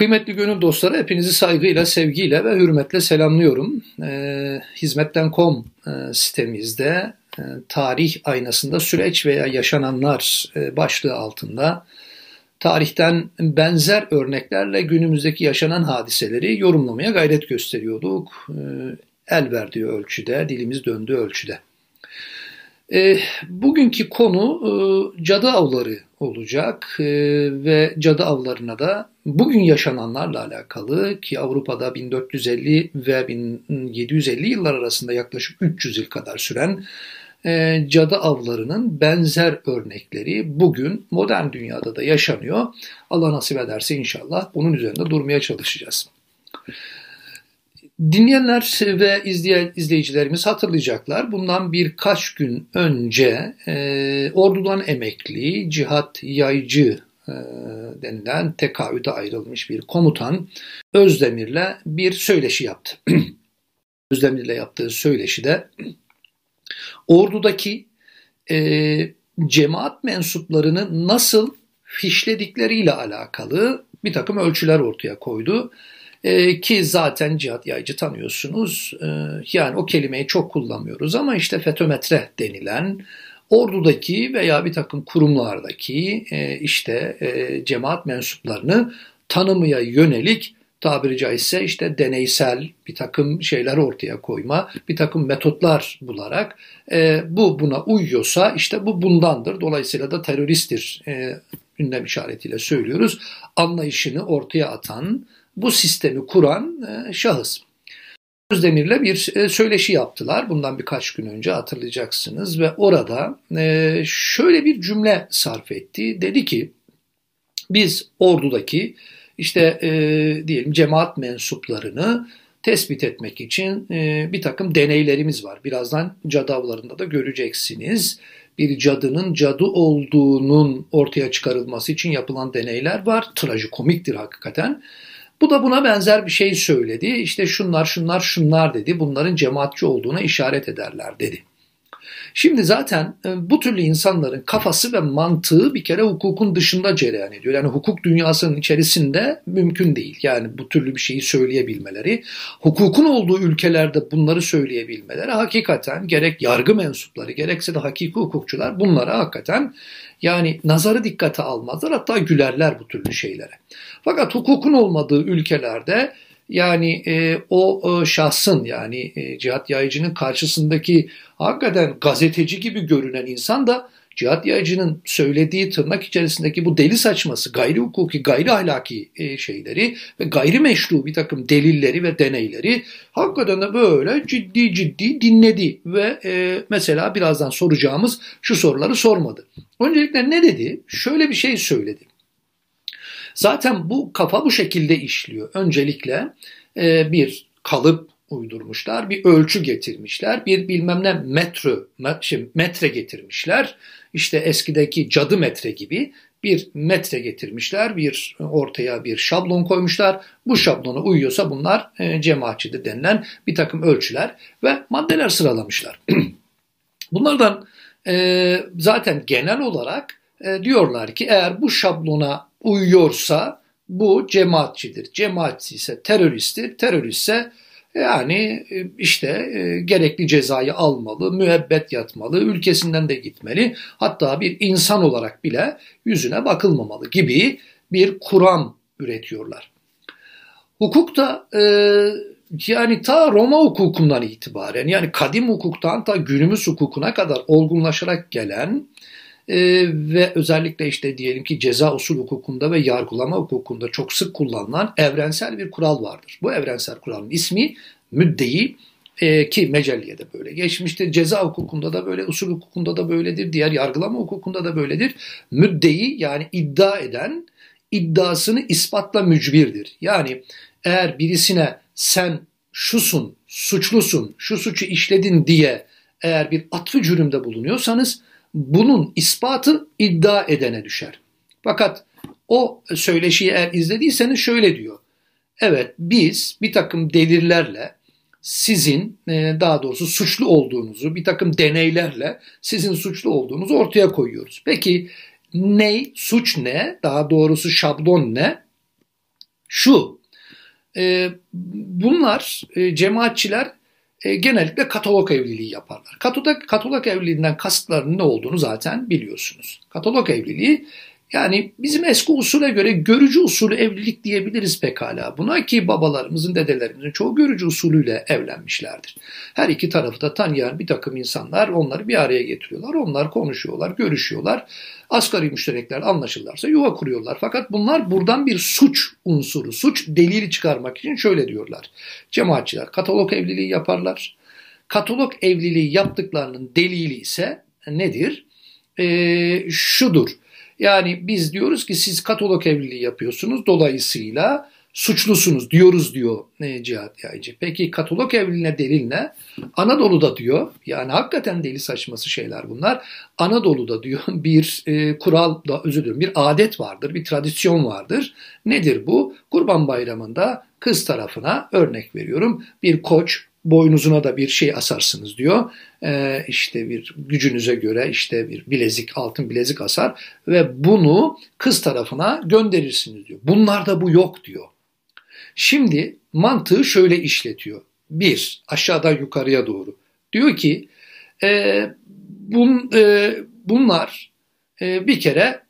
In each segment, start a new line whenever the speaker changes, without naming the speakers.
Kıymetli gönül dostları hepinizi saygıyla, sevgiyle ve hürmetle selamlıyorum. E, Hizmetten.com e, sitemizde e, tarih aynasında süreç veya yaşananlar e, başlığı altında tarihten benzer örneklerle günümüzdeki yaşanan hadiseleri yorumlamaya gayret gösteriyorduk. E, el verdiği ölçüde, dilimiz döndüğü ölçüde. E, bugünkü konu e, cadı avları olacak e, ve cadı avlarına da bugün yaşananlarla alakalı ki Avrupa'da 1450 ve 1750 yıllar arasında yaklaşık 300 yıl kadar süren e, cadı avlarının benzer örnekleri bugün modern dünyada da yaşanıyor. Allah nasip ederse inşallah bunun üzerinde durmaya çalışacağız. Dinleyenler ve izleyen izleyicilerimiz hatırlayacaklar. Bundan birkaç gün önce e, ordudan emekli, cihat yaycı denilen tekavüde ayrılmış bir komutan Özdemir'le bir söyleşi yaptı. Özdemir'le yaptığı söyleşide ordudaki e, cemaat mensuplarını nasıl fişledikleriyle alakalı bir takım ölçüler ortaya koydu. E, ki zaten cihat yaycı tanıyorsunuz. E, yani o kelimeyi çok kullanmıyoruz ama işte fetometre denilen ordudaki veya bir takım kurumlardaki e, işte e, cemaat mensuplarını tanımaya yönelik tabiri caizse işte deneysel bir takım şeyler ortaya koyma, bir takım metotlar bularak e, bu buna uyuyorsa işte bu bundandır. Dolayısıyla da teröristtir e, ünlem işaretiyle söylüyoruz. Anlayışını ortaya atan, bu sistemi kuran e, şahıs. Özdemir'le bir e, söyleşi yaptılar bundan birkaç gün önce hatırlayacaksınız ve orada e, şöyle bir cümle sarf etti. Dedi ki biz ordudaki işte e, diyelim cemaat mensuplarını tespit etmek için bir takım deneylerimiz var. Birazdan cadavlarında da göreceksiniz. Bir cadının cadı olduğunun ortaya çıkarılması için yapılan deneyler var. Trajikomiktir hakikaten. Bu da buna benzer bir şey söyledi. İşte şunlar şunlar şunlar dedi. Bunların cemaatçi olduğuna işaret ederler dedi. Şimdi zaten e, bu türlü insanların kafası ve mantığı bir kere hukukun dışında cereyan ediyor. Yani hukuk dünyasının içerisinde mümkün değil. Yani bu türlü bir şeyi söyleyebilmeleri, hukukun olduğu ülkelerde bunları söyleyebilmeleri hakikaten gerek yargı mensupları gerekse de hakiki hukukçular bunlara hakikaten yani nazarı dikkate almazlar hatta gülerler bu türlü şeylere. Fakat hukukun olmadığı ülkelerde yani e, o e, şahsın yani e, cihat yayıcının karşısındaki hakikaten gazeteci gibi görünen insan da cihat yayıcının söylediği tırnak içerisindeki bu deli saçması, gayri hukuki, gayri ahlaki e, şeyleri ve gayri meşru bir takım delilleri ve deneyleri hakikaten de böyle ciddi ciddi dinledi ve e, mesela birazdan soracağımız şu soruları sormadı. Öncelikle ne dedi? Şöyle bir şey söyledi. Zaten bu kafa bu şekilde işliyor. Öncelikle e, bir kalıp uydurmuşlar, bir ölçü getirmişler, bir bilmem ne metre, şey, metre getirmişler. İşte eskideki cadı metre gibi bir metre getirmişler, bir ortaya bir şablon koymuşlar. Bu şablona uyuyorsa bunlar e, cemaatçidir denilen bir takım ölçüler ve maddeler sıralamışlar. Bunlardan e, zaten genel olarak e, diyorlar ki eğer bu şablona uyuyorsa bu cemaatçidir. Cemaatçi ise teröristtir. Teröristse yani e, işte e, gerekli cezayı almalı, müebbet yatmalı, ülkesinden de gitmeli. Hatta bir insan olarak bile yüzüne bakılmamalı gibi bir kuram üretiyorlar. Hukuk da e, yani ta Roma hukukundan itibaren yani kadim hukuktan ta günümüz hukukuna kadar olgunlaşarak gelen ee, ve özellikle işte diyelim ki ceza usul hukukunda ve yargılama hukukunda çok sık kullanılan evrensel bir kural vardır. Bu evrensel kuralın ismi müddeyi e, ki mecelliye de böyle geçmiştir. Ceza hukukunda da böyle, usul hukukunda da böyledir, diğer yargılama hukukunda da böyledir. Müddeyi yani iddia eden iddiasını ispatla mücbirdir. Yani eğer birisine sen şusun, suçlusun, şu suçu işledin diye eğer bir atfı cürümde bulunuyorsanız bunun ispatı iddia edene düşer. Fakat o söyleşiyi eğer izlediyseniz şöyle diyor. Evet biz bir takım delillerle sizin e, daha doğrusu suçlu olduğunuzu bir takım deneylerle sizin suçlu olduğunuzu ortaya koyuyoruz. Peki ne, suç ne, daha doğrusu şablon ne? şu. E, bunlar e, cemaatçiler e, genellikle katalog evliliği yaparlar. Katalog, katalog evliliğinden kasıtlarının ne olduğunu zaten biliyorsunuz. Katalog evliliği yani bizim eski usule göre görücü usulü evlilik diyebiliriz pekala buna ki babalarımızın, dedelerimizin çoğu görücü usulüyle evlenmişlerdir. Her iki tarafı da tanıyan bir takım insanlar onları bir araya getiriyorlar. Onlar konuşuyorlar, görüşüyorlar. Asgari müşterekler anlaşırlarsa yuva kuruyorlar. Fakat bunlar buradan bir suç unsuru, suç delili çıkarmak için şöyle diyorlar. Cemaatçiler katalog evliliği yaparlar. Katalog evliliği yaptıklarının delili ise nedir? Ee, şudur yani biz diyoruz ki siz Katolik evliliği yapıyorsunuz dolayısıyla suçlusunuz diyoruz diyor Cihat Yaycı. Peki Katolik evliliğine delil ne? Anadolu'da diyor yani hakikaten deli saçması şeyler bunlar. Anadolu'da diyor bir e, kural da özür dilerim bir adet vardır bir tradisyon vardır. Nedir bu? Kurban bayramında kız tarafına örnek veriyorum bir koç boynuzuna da bir şey asarsınız diyor. Ee, işte bir gücünüze göre işte bir bilezik, altın bilezik asar ve bunu kız tarafına gönderirsiniz diyor. Bunlarda bu yok diyor. Şimdi mantığı şöyle işletiyor. Bir, aşağıdan yukarıya doğru. Diyor ki e, bun, e, bunlar e, bir kere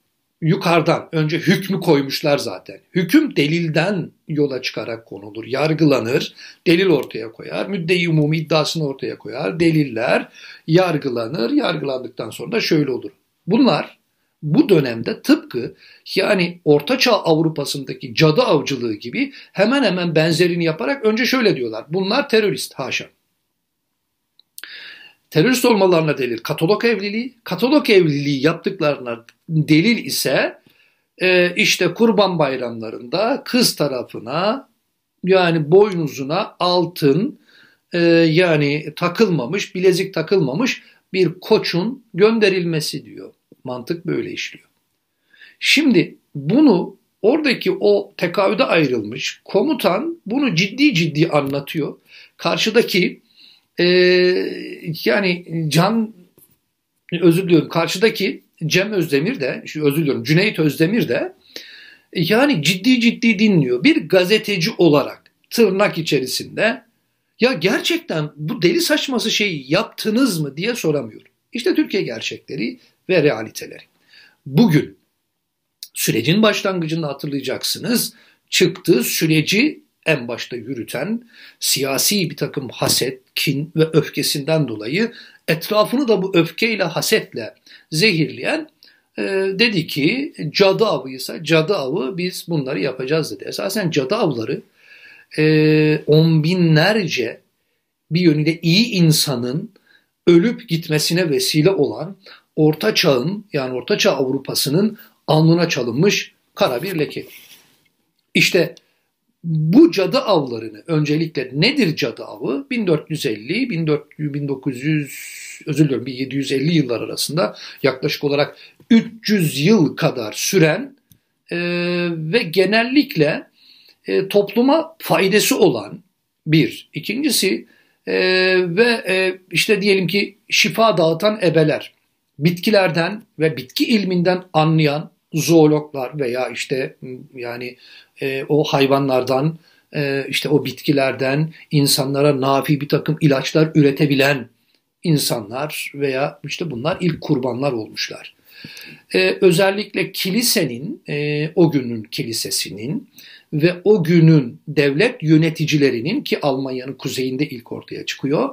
yukarıdan önce hükmü koymuşlar zaten. Hüküm delilden yola çıkarak konulur, yargılanır, delil ortaya koyar, müdde umumi iddiasını ortaya koyar, deliller yargılanır, yargılandıktan sonra da şöyle olur. Bunlar bu dönemde tıpkı yani Ortaçağ Avrupa'sındaki cadı avcılığı gibi hemen hemen benzerini yaparak önce şöyle diyorlar. Bunlar terörist haşa. Terörist olmalarına delil katalog evliliği, katalog evliliği yaptıklarına delil ise e, işte kurban bayramlarında kız tarafına yani boynuzuna altın e, yani takılmamış, bilezik takılmamış bir koçun gönderilmesi diyor. Mantık böyle işliyor. Şimdi bunu oradaki o tekavüde ayrılmış komutan bunu ciddi ciddi anlatıyor. Karşıdaki e, yani Can özür diliyorum karşıdaki Cem Özdemir de, şu özür diliyorum Cüneyt Özdemir de yani ciddi ciddi dinliyor. Bir gazeteci olarak tırnak içerisinde ya gerçekten bu deli saçması şeyi yaptınız mı diye soramıyor. İşte Türkiye gerçekleri ve realiteleri. Bugün sürecin başlangıcında hatırlayacaksınız çıktığı süreci en başta yürüten siyasi bir takım haset, kin ve öfkesinden dolayı etrafını da bu öfkeyle, hasetle zehirleyen e, dedi ki cadı avıysa cadı avı biz bunları yapacağız dedi. Esasen cadı avları e, on binlerce bir yönüyle iyi insanın ölüp gitmesine vesile olan Orta Çağ'ın yani Orta Çağ Avrupa'sının alnına çalınmış kara bir leke. İşte bu cadı avlarını öncelikle nedir cadı avı? 1450 1900 özür diliyorum 1750 yıllar arasında yaklaşık olarak 300 yıl kadar süren e, ve genellikle e, topluma faydası olan bir. İkincisi e, ve e, işte diyelim ki şifa dağıtan ebeler, bitkilerden ve bitki ilminden anlayan zoologlar veya işte yani e, o hayvanlardan e, işte o bitkilerden insanlara nafi bir takım ilaçlar üretebilen insanlar veya işte bunlar ilk kurbanlar olmuşlar. Ee, özellikle kilisenin, e, o günün kilisesinin ve o günün devlet yöneticilerinin ki Almanya'nın kuzeyinde ilk ortaya çıkıyor,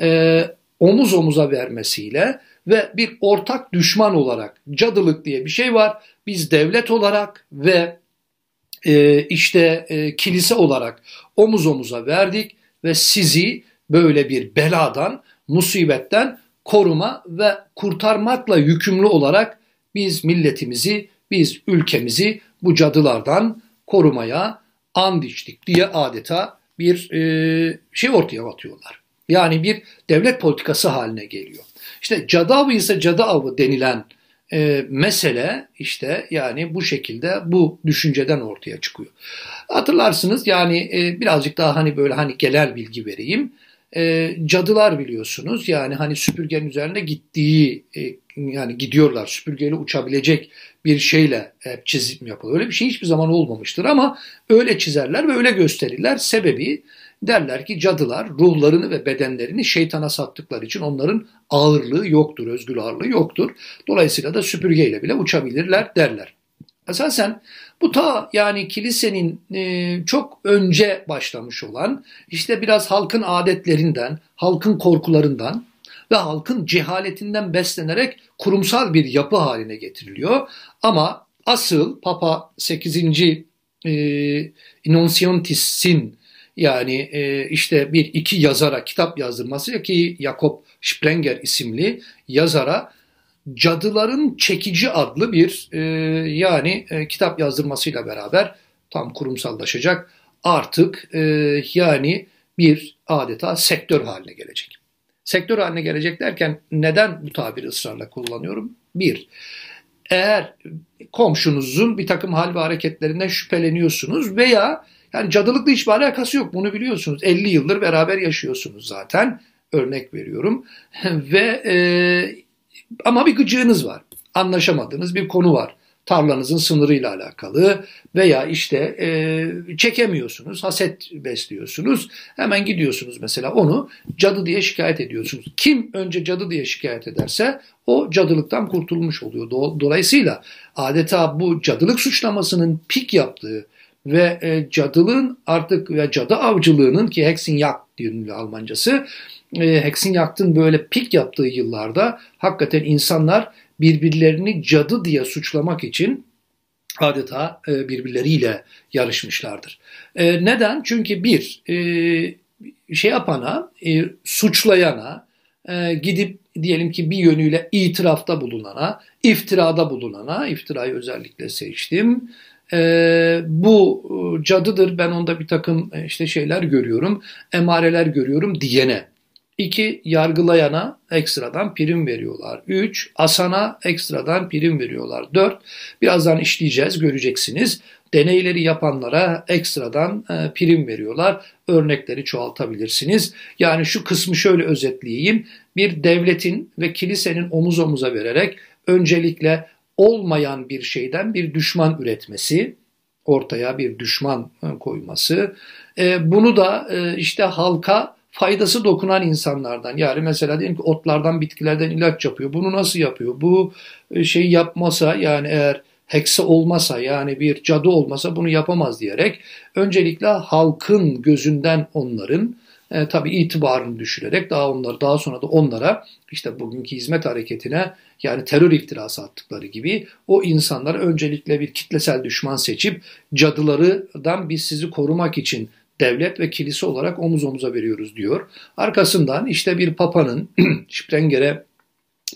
e, omuz omuza vermesiyle ve bir ortak düşman olarak cadılık diye bir şey var. Biz devlet olarak ve e, işte e, kilise olarak omuz omuza verdik ve sizi böyle bir beladan, musibetten koruma ve kurtarmakla yükümlü olarak biz milletimizi, biz ülkemizi bu cadılardan korumaya and içtik diye adeta bir e, şey ortaya atıyorlar. Yani bir devlet politikası haline geliyor. İşte cadı avı ise cadı avı denilen e, mesele işte yani bu şekilde bu düşünceden ortaya çıkıyor. Hatırlarsınız yani e, birazcık daha hani böyle hani genel bilgi vereyim. e, cadılar biliyorsunuz yani hani süpürgenin üzerinde gittiği e, yani gidiyorlar süpürgeyle uçabilecek bir şeyle hep çizim yapılıyor. Öyle bir şey hiçbir zaman olmamıştır ama öyle çizerler ve öyle gösterirler. Sebebi derler ki cadılar ruhlarını ve bedenlerini şeytana sattıkları için onların ağırlığı yoktur, özgür ağırlığı yoktur. Dolayısıyla da süpürgeyle bile uçabilirler derler. Esasen bu ta yani kilisenin e, çok önce başlamış olan işte biraz halkın adetlerinden, halkın korkularından ve halkın cehaletinden beslenerek kurumsal bir yapı haline getiriliyor. Ama asıl Papa 8. E, Innocentius'in yani e, işte bir iki yazara kitap yazdırması ki Jakob Sprenger isimli yazara Cadıların Çekici adlı bir e, yani e, kitap yazdırmasıyla beraber tam kurumsallaşacak artık e, yani bir adeta sektör haline gelecek. Sektör haline gelecek derken neden bu tabiri ısrarla kullanıyorum? Bir, eğer komşunuzun bir takım hal ve hareketlerinden şüpheleniyorsunuz veya yani cadılıkla hiçbir alakası yok bunu biliyorsunuz. 50 yıldır beraber yaşıyorsunuz zaten örnek veriyorum ve e, ama bir gıcığınız var. Anlaşamadığınız bir konu var. Tarlanızın sınırıyla alakalı veya işte e, çekemiyorsunuz, haset besliyorsunuz. Hemen gidiyorsunuz mesela onu cadı diye şikayet ediyorsunuz. Kim önce cadı diye şikayet ederse o cadılıktan kurtulmuş oluyor. Dolayısıyla adeta bu cadılık suçlamasının pik yaptığı ve e, cadılığın artık ve cadı avcılığının ki Hexenjagd diyor Almancası e, Hexenjagd'ın böyle pik yaptığı yıllarda hakikaten insanlar birbirlerini cadı diye suçlamak için adeta e, birbirleriyle yarışmışlardır. E, neden? Çünkü bir e, şey yapana, e, suçlayana, e, gidip diyelim ki bir yönüyle itirafta bulunana, iftirada bulunana, iftirayı özellikle seçtim, e, bu cadıdır ben onda bir takım e, işte şeyler görüyorum, emareler görüyorum diyene. İki, yargılayana ekstradan prim veriyorlar. Üç, asana ekstradan prim veriyorlar. Dört, birazdan işleyeceğiz, göreceksiniz. Deneyleri yapanlara ekstradan e, prim veriyorlar. Örnekleri çoğaltabilirsiniz. Yani şu kısmı şöyle özetleyeyim. Bir devletin ve kilisenin omuz omuza vererek öncelikle olmayan bir şeyden bir düşman üretmesi, ortaya bir düşman e, koyması. E, bunu da e, işte halka faydası dokunan insanlardan yani mesela diyelim ki otlardan bitkilerden ilaç yapıyor. Bunu nasıl yapıyor? Bu şeyi yapmasa yani eğer hekse olmasa yani bir cadı olmasa bunu yapamaz diyerek öncelikle halkın gözünden onların e, tabii itibarını düşürerek daha onları daha sonra da onlara işte bugünkü hizmet hareketine yani terör iftirası attıkları gibi o insanlara öncelikle bir kitlesel düşman seçip cadılardan biz sizi korumak için devlet ve kilise olarak omuz omuza veriyoruz diyor. Arkasından işte bir papanın Sprenger'e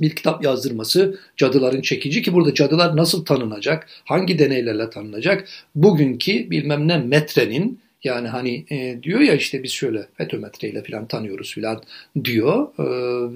bir kitap yazdırması cadıların çekici ki burada cadılar nasıl tanınacak, hangi deneylerle tanınacak, bugünkü bilmem ne metrenin yani hani e, diyor ya işte biz şöyle fetometreyle falan tanıyoruz falan diyor e,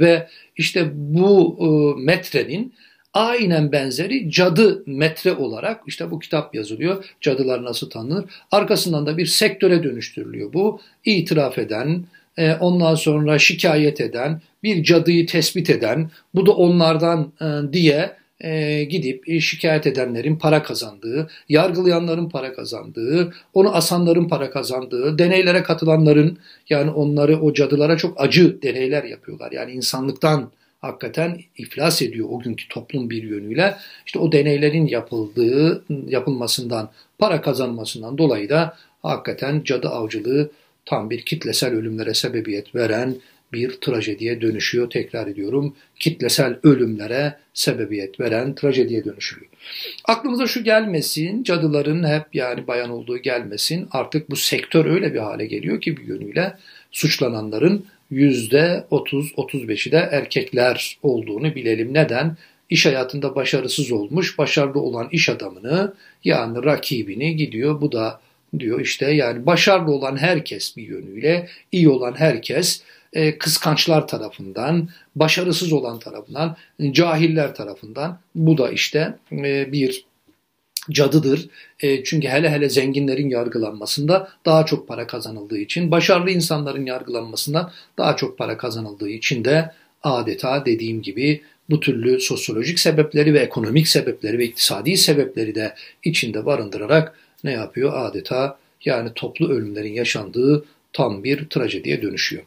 ve işte bu e, metrenin aynen benzeri cadı metre olarak işte bu kitap yazılıyor. Cadılar nasıl tanınır? Arkasından da bir sektöre dönüştürülüyor bu. itiraf eden, e, ondan sonra şikayet eden, bir cadıyı tespit eden, bu da onlardan e, diye e, gidip e, şikayet edenlerin para kazandığı, yargılayanların para kazandığı, onu asanların para kazandığı, deneylere katılanların yani onları o cadılara çok acı deneyler yapıyorlar. Yani insanlıktan hakikaten iflas ediyor o günkü toplum bir yönüyle. İşte o deneylerin yapıldığı, yapılmasından, para kazanmasından dolayı da hakikaten cadı avcılığı tam bir kitlesel ölümlere sebebiyet veren bir trajediye dönüşüyor. Tekrar ediyorum kitlesel ölümlere sebebiyet veren trajediye dönüşüyor. Aklımıza şu gelmesin, cadıların hep yani bayan olduğu gelmesin. Artık bu sektör öyle bir hale geliyor ki bir yönüyle suçlananların %30-35'i de erkekler olduğunu bilelim. Neden? İş hayatında başarısız olmuş, başarılı olan iş adamını yani rakibini gidiyor. Bu da diyor işte yani başarılı olan herkes bir yönüyle, iyi olan herkes e, kıskançlar tarafından, başarısız olan tarafından, cahiller tarafından bu da işte e, bir cadıdır. E, çünkü hele hele zenginlerin yargılanmasında daha çok para kazanıldığı için, başarılı insanların yargılanmasında daha çok para kazanıldığı için de adeta dediğim gibi bu türlü sosyolojik sebepleri ve ekonomik sebepleri ve iktisadi sebepleri de içinde barındırarak ne yapıyor? Adeta yani toplu ölümlerin yaşandığı tam bir trajediye dönüşüyor.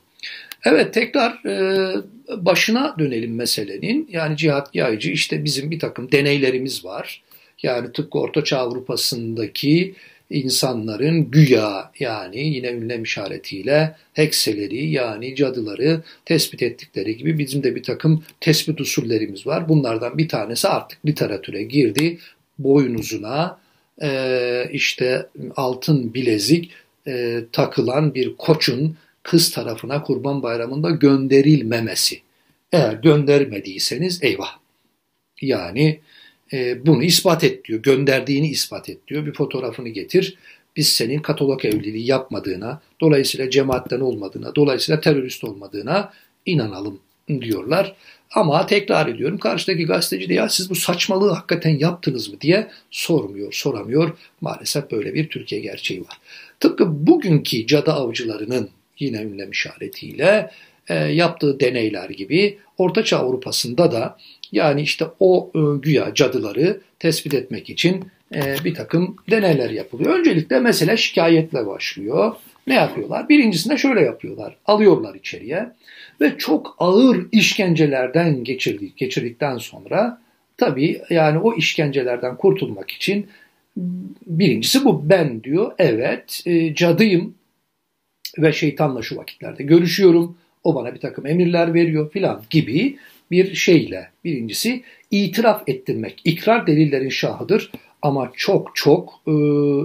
Evet tekrar e, başına dönelim meselenin. Yani cihat yayıcı işte bizim bir takım deneylerimiz var. Yani tıpkı Ortaçağ Avrupa'sındaki insanların güya yani yine ünlem işaretiyle hekseleri yani cadıları tespit ettikleri gibi bizim de bir takım tespit usullerimiz var. Bunlardan bir tanesi artık literatüre girdi. Boynuzuna e, işte altın bilezik e, takılan bir koçun kız tarafına kurban bayramında gönderilmemesi. Eğer göndermediyseniz eyvah. Yani e, bunu ispat et diyor. Gönderdiğini ispat et diyor. Bir fotoğrafını getir. Biz senin katalog evliliği yapmadığına, dolayısıyla cemaatten olmadığına, dolayısıyla terörist olmadığına inanalım diyorlar. Ama tekrar ediyorum karşıdaki gazeteci de ya siz bu saçmalığı hakikaten yaptınız mı diye sormuyor, soramıyor. Maalesef böyle bir Türkiye gerçeği var. Tıpkı bugünkü cadı avcılarının yine ünlem işaretiyle e, yaptığı deneyler gibi Ortaçağ Avrupa'sında da yani işte o e, güya cadıları tespit etmek için e, bir takım deneyler yapılıyor. Öncelikle mesele şikayetle başlıyor. Ne yapıyorlar? Birincisinde şöyle yapıyorlar. Alıyorlar içeriye ve çok ağır işkencelerden geçirdik, geçirdikten sonra tabii yani o işkencelerden kurtulmak için birincisi bu ben diyor. Evet e, cadıyım ve şeytanla şu vakitlerde görüşüyorum. O bana bir takım emirler veriyor filan gibi bir şeyle birincisi itiraf ettirmek. İkrar delillerin şahıdır ama çok çok e,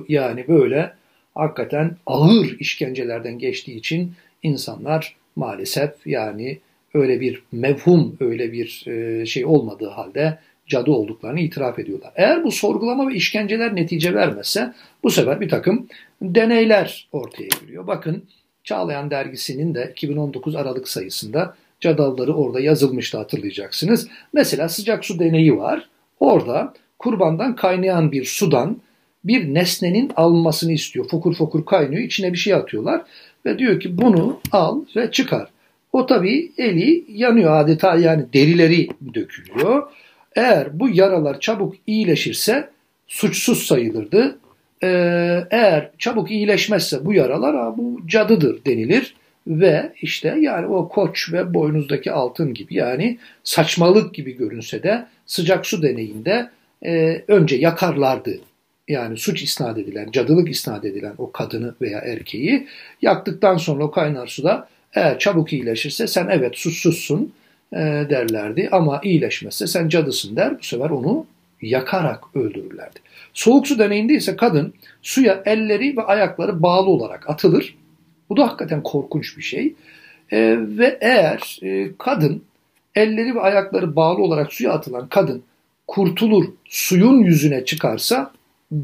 yani böyle hakikaten ağır işkencelerden geçtiği için insanlar maalesef yani öyle bir mevhum, öyle bir e, şey olmadığı halde cadı olduklarını itiraf ediyorlar. Eğer bu sorgulama ve işkenceler netice vermezse bu sefer bir takım deneyler ortaya giriyor. Bakın Çağlayan dergisinin de 2019 Aralık sayısında cadalları orada yazılmıştı hatırlayacaksınız. Mesela sıcak su deneyi var. Orada kurbandan kaynayan bir sudan bir nesnenin alınmasını istiyor. Fokur fokur kaynıyor. İçine bir şey atıyorlar ve diyor ki bunu al ve çıkar. O tabii eli yanıyor adeta yani derileri dökülüyor. Eğer bu yaralar çabuk iyileşirse suçsuz sayılırdı. Ee, eğer çabuk iyileşmezse bu yaralar bu cadıdır denilir ve işte yani o koç ve boynuzdaki altın gibi yani saçmalık gibi görünse de sıcak su deneyinde e, önce yakarlardı. Yani suç isnat edilen, cadılık isnat edilen o kadını veya erkeği yaktıktan sonra o kaynar suda eğer çabuk iyileşirse sen evet suçsuzsun e, derlerdi ama iyileşmezse sen cadısın der. Bu sefer onu yakarak öldürürlerdi. Soğuk su deneyinde ise kadın suya elleri ve ayakları bağlı olarak atılır. Bu da hakikaten korkunç bir şey. E, ve eğer e, kadın elleri ve ayakları bağlı olarak suya atılan kadın kurtulur suyun yüzüne çıkarsa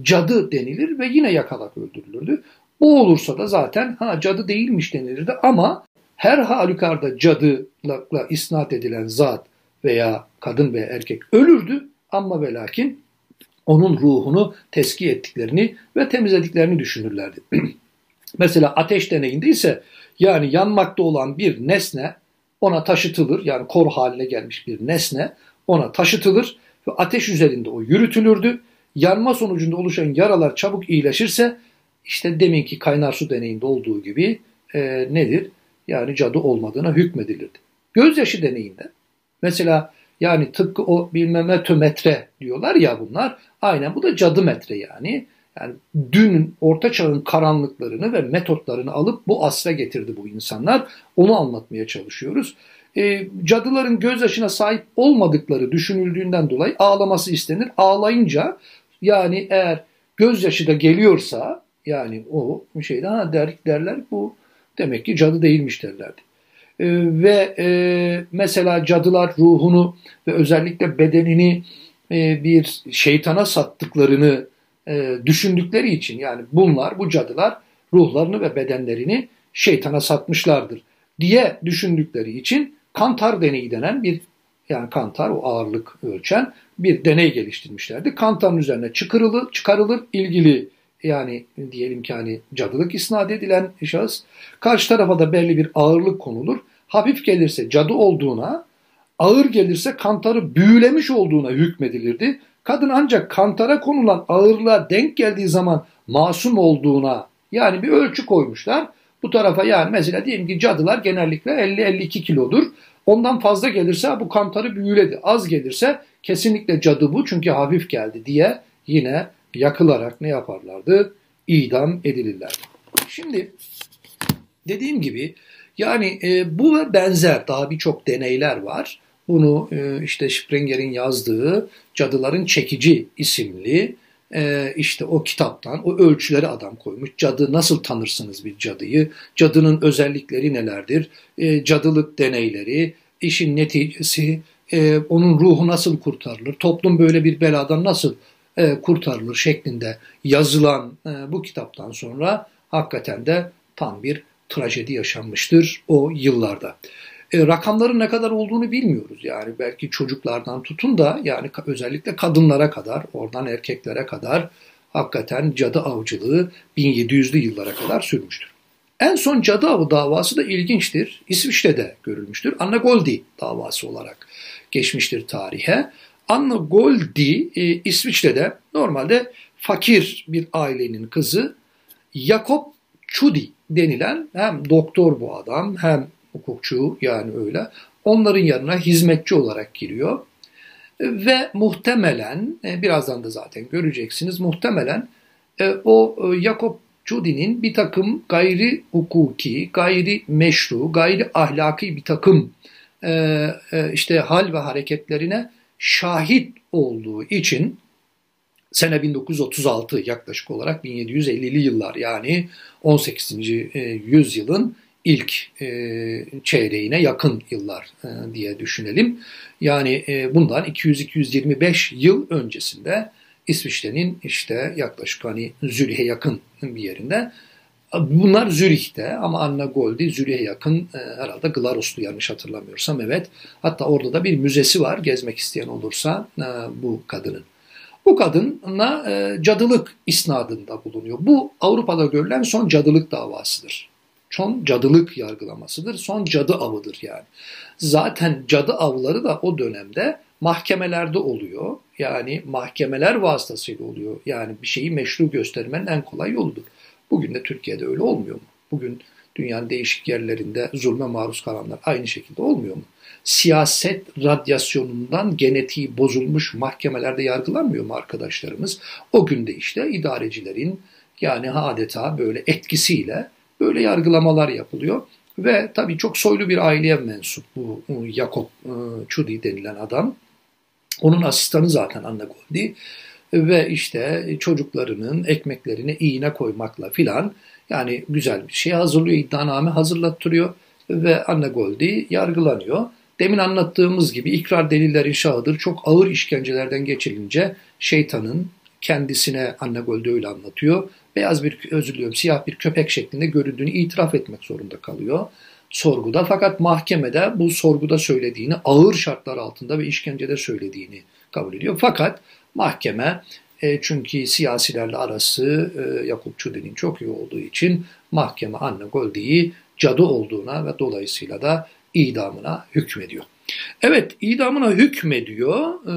cadı denilir ve yine yakalak öldürülürdü. Bu olursa da zaten ha cadı değilmiş denilirdi ama her halükarda cadılıkla isnat edilen zat veya kadın veya erkek ölürdü ama ve lakin onun ruhunu teski ettiklerini ve temizlediklerini düşünürlerdi. Mesela ateş deneyinde ise yani yanmakta olan bir nesne ona taşıtılır yani kor haline gelmiş bir nesne ona taşıtılır ve ateş üzerinde o yürütülürdü. Yanma sonucunda oluşan yaralar çabuk iyileşirse işte deminki kaynar su deneyinde olduğu gibi e, nedir? Yani cadı olmadığına hükmedilirdi. Gözyaşı deneyinde mesela yani tıpkı o bilmem metre diyorlar ya bunlar. Aynen bu da cadı metre yani. Yani dünün, orta çağın karanlıklarını ve metotlarını alıp bu asra getirdi bu insanlar. Onu anlatmaya çalışıyoruz. E, cadıların gözyaşına sahip olmadıkları düşünüldüğünden dolayı ağlaması istenir. Ağlayınca yani eğer gözyaşı da geliyorsa yani o şeyden ha der, derler bu demek ki cadı değilmiş derlerdi. E, ve e, mesela cadılar ruhunu ve özellikle bedenini e, bir şeytana sattıklarını e, düşündükleri için yani bunlar bu cadılar ruhlarını ve bedenlerini şeytana satmışlardır diye düşündükleri için kantar deneyi denen bir yani kantar o ağırlık ölçen bir deney geliştirmişlerdi. Kantarın üzerine çıkarılır, çıkarılır ilgili yani diyelim ki hani cadılık isnat edilen şahıs karşı tarafa da belli bir ağırlık konulur. Hafif gelirse cadı olduğuna, ağır gelirse kantarı büyülemiş olduğuna hükmedilirdi. Kadın ancak kantara konulan ağırlığa denk geldiği zaman masum olduğuna yani bir ölçü koymuşlar. Bu tarafa yani mesela diyelim ki cadılar genellikle 50-52 kilodur. Ondan fazla gelirse bu kantarı büyüledi. Az gelirse kesinlikle cadı bu çünkü hafif geldi diye yine yakılarak ne yaparlardı? İdam edilirlerdi. Şimdi dediğim gibi yani e, bu ve benzer daha birçok deneyler var. Bunu e, işte Springer'in yazdığı Cadıların Çekici isimli e, işte o kitaptan o ölçüleri adam koymuş. Cadı nasıl tanırsınız bir cadıyı? Cadının özellikleri nelerdir? E, cadılık deneyleri, işin neticesi, e, onun ruhu nasıl kurtarılır? Toplum böyle bir beladan nasıl e, kurtarılır şeklinde yazılan e, bu kitaptan sonra hakikaten de tam bir trajedi yaşanmıştır o yıllarda. E, rakamların ne kadar olduğunu bilmiyoruz. Yani belki çocuklardan tutun da yani özellikle kadınlara kadar, oradan erkeklere kadar hakikaten cadı avcılığı 1700'lü yıllara kadar sürmüştür. En son cadı avı davası da ilginçtir. İsviçre'de görülmüştür. Anna Goldi davası olarak geçmiştir tarihe. Anna Goldi e, İsviçre'de normalde fakir bir ailenin kızı Jakob Chudi denilen hem doktor bu adam hem hukukçu yani öyle. Onların yanına hizmetçi olarak giriyor. Ve muhtemelen, e, birazdan da zaten göreceksiniz, muhtemelen e, o e, Jakob Cudi'nin bir takım gayri hukuki, gayri meşru, gayri ahlaki bir takım işte hal ve hareketlerine şahit olduğu için sene 1936 yaklaşık olarak 1750'li yıllar yani 18. yüzyılın ilk e, çeyreğine yakın yıllar e, diye düşünelim. Yani e, bundan 200-225 yıl öncesinde İsviçre'nin işte yaklaşık hani Zürih'e yakın bir yerinde. Bunlar Zürih'te ama Anna Goldi Zürih'e yakın e, herhalde Glarus'tu yanlış hatırlamıyorsam evet. Hatta orada da bir müzesi var gezmek isteyen olursa e, bu kadının. Bu kadına e, cadılık isnadında bulunuyor. Bu Avrupa'da görülen son cadılık davasıdır son cadılık yargılamasıdır. Son cadı avıdır yani. Zaten cadı avları da o dönemde mahkemelerde oluyor. Yani mahkemeler vasıtasıyla oluyor. Yani bir şeyi meşru göstermenin en kolay yoludur. Bugün de Türkiye'de öyle olmuyor mu? Bugün dünyanın değişik yerlerinde zulme maruz kalanlar aynı şekilde olmuyor mu? Siyaset radyasyonundan genetiği bozulmuş mahkemelerde yargılanmıyor mu arkadaşlarımız? O günde işte idarecilerin yani adeta böyle etkisiyle Böyle yargılamalar yapılıyor. Ve tabii çok soylu bir aileye mensup bu Jakob e, Chudi denilen adam. Onun asistanı zaten Anna Goldi. Ve işte çocuklarının ekmeklerine iğne koymakla filan yani güzel bir şey hazırlıyor, iddianame hazırlattırıyor ve Anna Goldi yargılanıyor. Demin anlattığımız gibi ikrar delilleri şahıdır. Çok ağır işkencelerden geçilince şeytanın kendisine Anna Goldi öyle anlatıyor beyaz bir özür siyah bir köpek şeklinde göründüğünü itiraf etmek zorunda kalıyor sorguda. Fakat mahkemede bu sorguda söylediğini ağır şartlar altında ve işkencede söylediğini kabul ediyor. Fakat mahkeme e, çünkü siyasilerle arası e, Yakup Çudi'nin çok iyi olduğu için mahkeme Anne Goldi'yi cadı olduğuna ve dolayısıyla da idamına hükmediyor. Evet idamına hükmediyor e,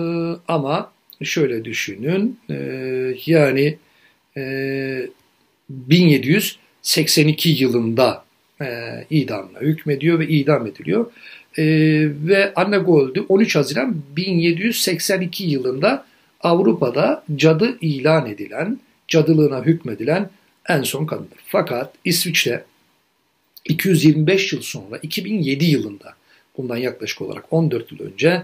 ama şöyle düşünün e, yani 1782 ee, yılında e, idamla hükmediyor ve idam ediliyor. E, ve Anna Gold'ü 13 Haziran 1782 yılında Avrupa'da cadı ilan edilen, cadılığına hükmedilen en son kadındır. Fakat İsviçre 225 yıl sonra 2007 yılında bundan yaklaşık olarak 14 yıl önce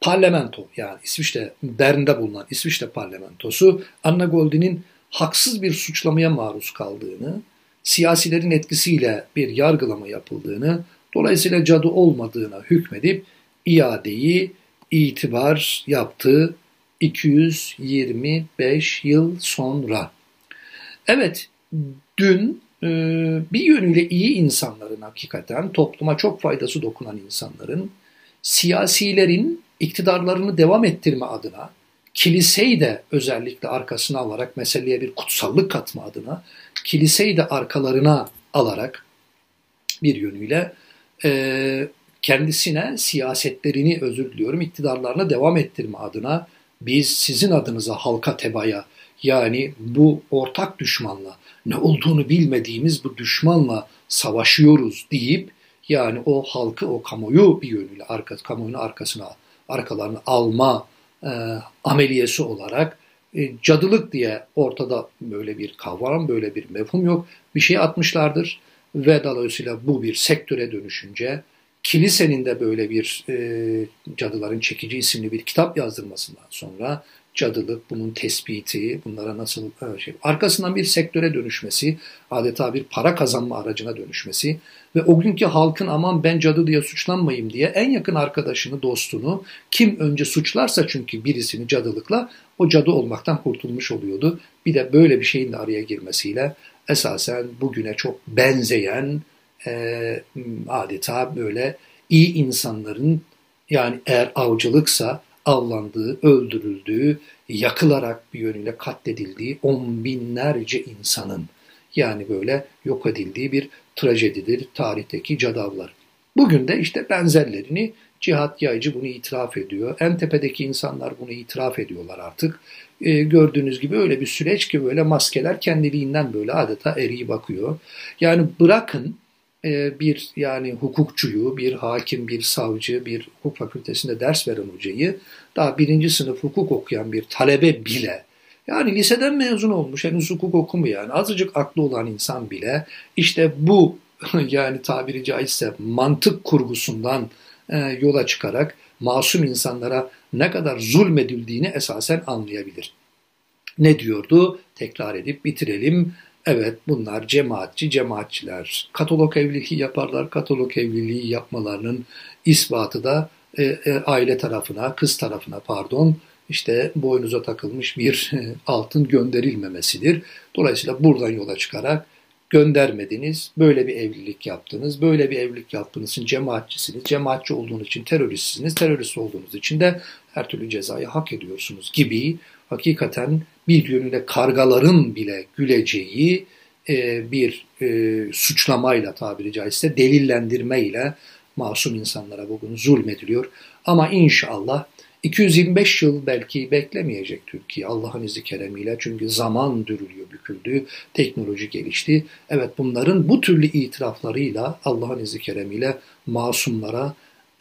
parlamento yani İsviçre Bern'de bulunan İsviçre parlamentosu Anna Gold'inin haksız bir suçlamaya maruz kaldığını, siyasilerin etkisiyle bir yargılama yapıldığını, dolayısıyla cadı olmadığına hükmedip iadeyi itibar yaptı 225 yıl sonra. Evet, dün e, bir yönüyle iyi insanların hakikaten, topluma çok faydası dokunan insanların, siyasilerin iktidarlarını devam ettirme adına kiliseyi de özellikle arkasına alarak meseleye bir kutsallık katma adına kiliseyi de arkalarına alarak bir yönüyle e, kendisine siyasetlerini özür diliyorum iktidarlarına devam ettirme adına biz sizin adınıza halka tebaya yani bu ortak düşmanla ne olduğunu bilmediğimiz bu düşmanla savaşıyoruz deyip yani o halkı o kamuoyu bir yönüyle arka, kamuoyunun arkasına arkalarını alma e, ameliyesi olarak e, cadılık diye ortada böyle bir kavram, böyle bir mefhum yok. Bir şey atmışlardır ve dolayısıyla bu bir sektöre dönüşünce kilisenin de böyle bir e, cadıların çekici isimli bir kitap yazdırmasından sonra cadılık, bunun tespiti, bunlara nasıl e, şey, arkasından bir sektöre dönüşmesi, adeta bir para kazanma aracına dönüşmesi ve o günkü halkın aman ben cadı diye suçlanmayayım diye en yakın arkadaşını, dostunu kim önce suçlarsa çünkü birisini cadılıkla o cadı olmaktan kurtulmuş oluyordu. Bir de böyle bir şeyin de araya girmesiyle esasen bugüne çok benzeyen e, adeta böyle iyi insanların yani eğer avcılıksa avlandığı, öldürüldüğü, yakılarak bir yönüyle katledildiği on binlerce insanın yani böyle yok edildiği bir trajedidir tarihteki cadavlar. Bugün de işte benzerlerini Cihat Yaycı bunu itiraf ediyor. En tepedeki insanlar bunu itiraf ediyorlar artık. Ee, gördüğünüz gibi öyle bir süreç ki böyle maskeler kendiliğinden böyle adeta eriyi bakıyor. Yani bırakın e, bir yani hukukçuyu, bir hakim, bir savcı, bir hukuk fakültesinde ders veren hocayı daha birinci sınıf hukuk okuyan bir talebe bile yani liseden mezun olmuş henüz hukuk okumuyan azıcık aklı olan insan bile işte bu yani tabiri caizse mantık kurgusundan e, yola çıkarak masum insanlara ne kadar zulmedildiğini esasen anlayabilir. Ne diyordu? Tekrar edip bitirelim. Evet bunlar cemaatçi cemaatçiler. Katalog evliliği yaparlar. Katalog evliliği yapmalarının ispatı da e, e, aile tarafına, kız tarafına pardon işte boynuza takılmış bir altın gönderilmemesidir. Dolayısıyla buradan yola çıkarak göndermediniz, böyle bir evlilik yaptınız, böyle bir evlilik yaptığınız için cemaatçisiniz, cemaatçi olduğunuz için teröristsiniz, terörist olduğunuz için de her türlü cezayı hak ediyorsunuz gibi hakikaten bir yönüyle kargaların bile güleceği e, bir e, suçlamayla tabiri caizse delillendirmeyle masum insanlara bugün zulmediliyor. Ama inşallah 225 yıl belki beklemeyecek Türkiye Allah'ın izni keremiyle çünkü zaman dürülüyor, büküldü, teknoloji gelişti. Evet bunların bu türlü itiraflarıyla Allah'ın izni keremiyle masumlara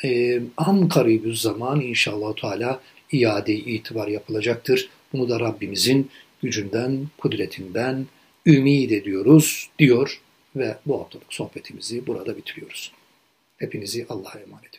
e, an karibü zaman inşallah Teala iade itibar yapılacaktır. Bunu da Rabbimizin gücünden, kudretinden ümit ediyoruz diyor ve bu haftalık sohbetimizi burada bitiriyoruz. Hepinizi Allah'a emanet.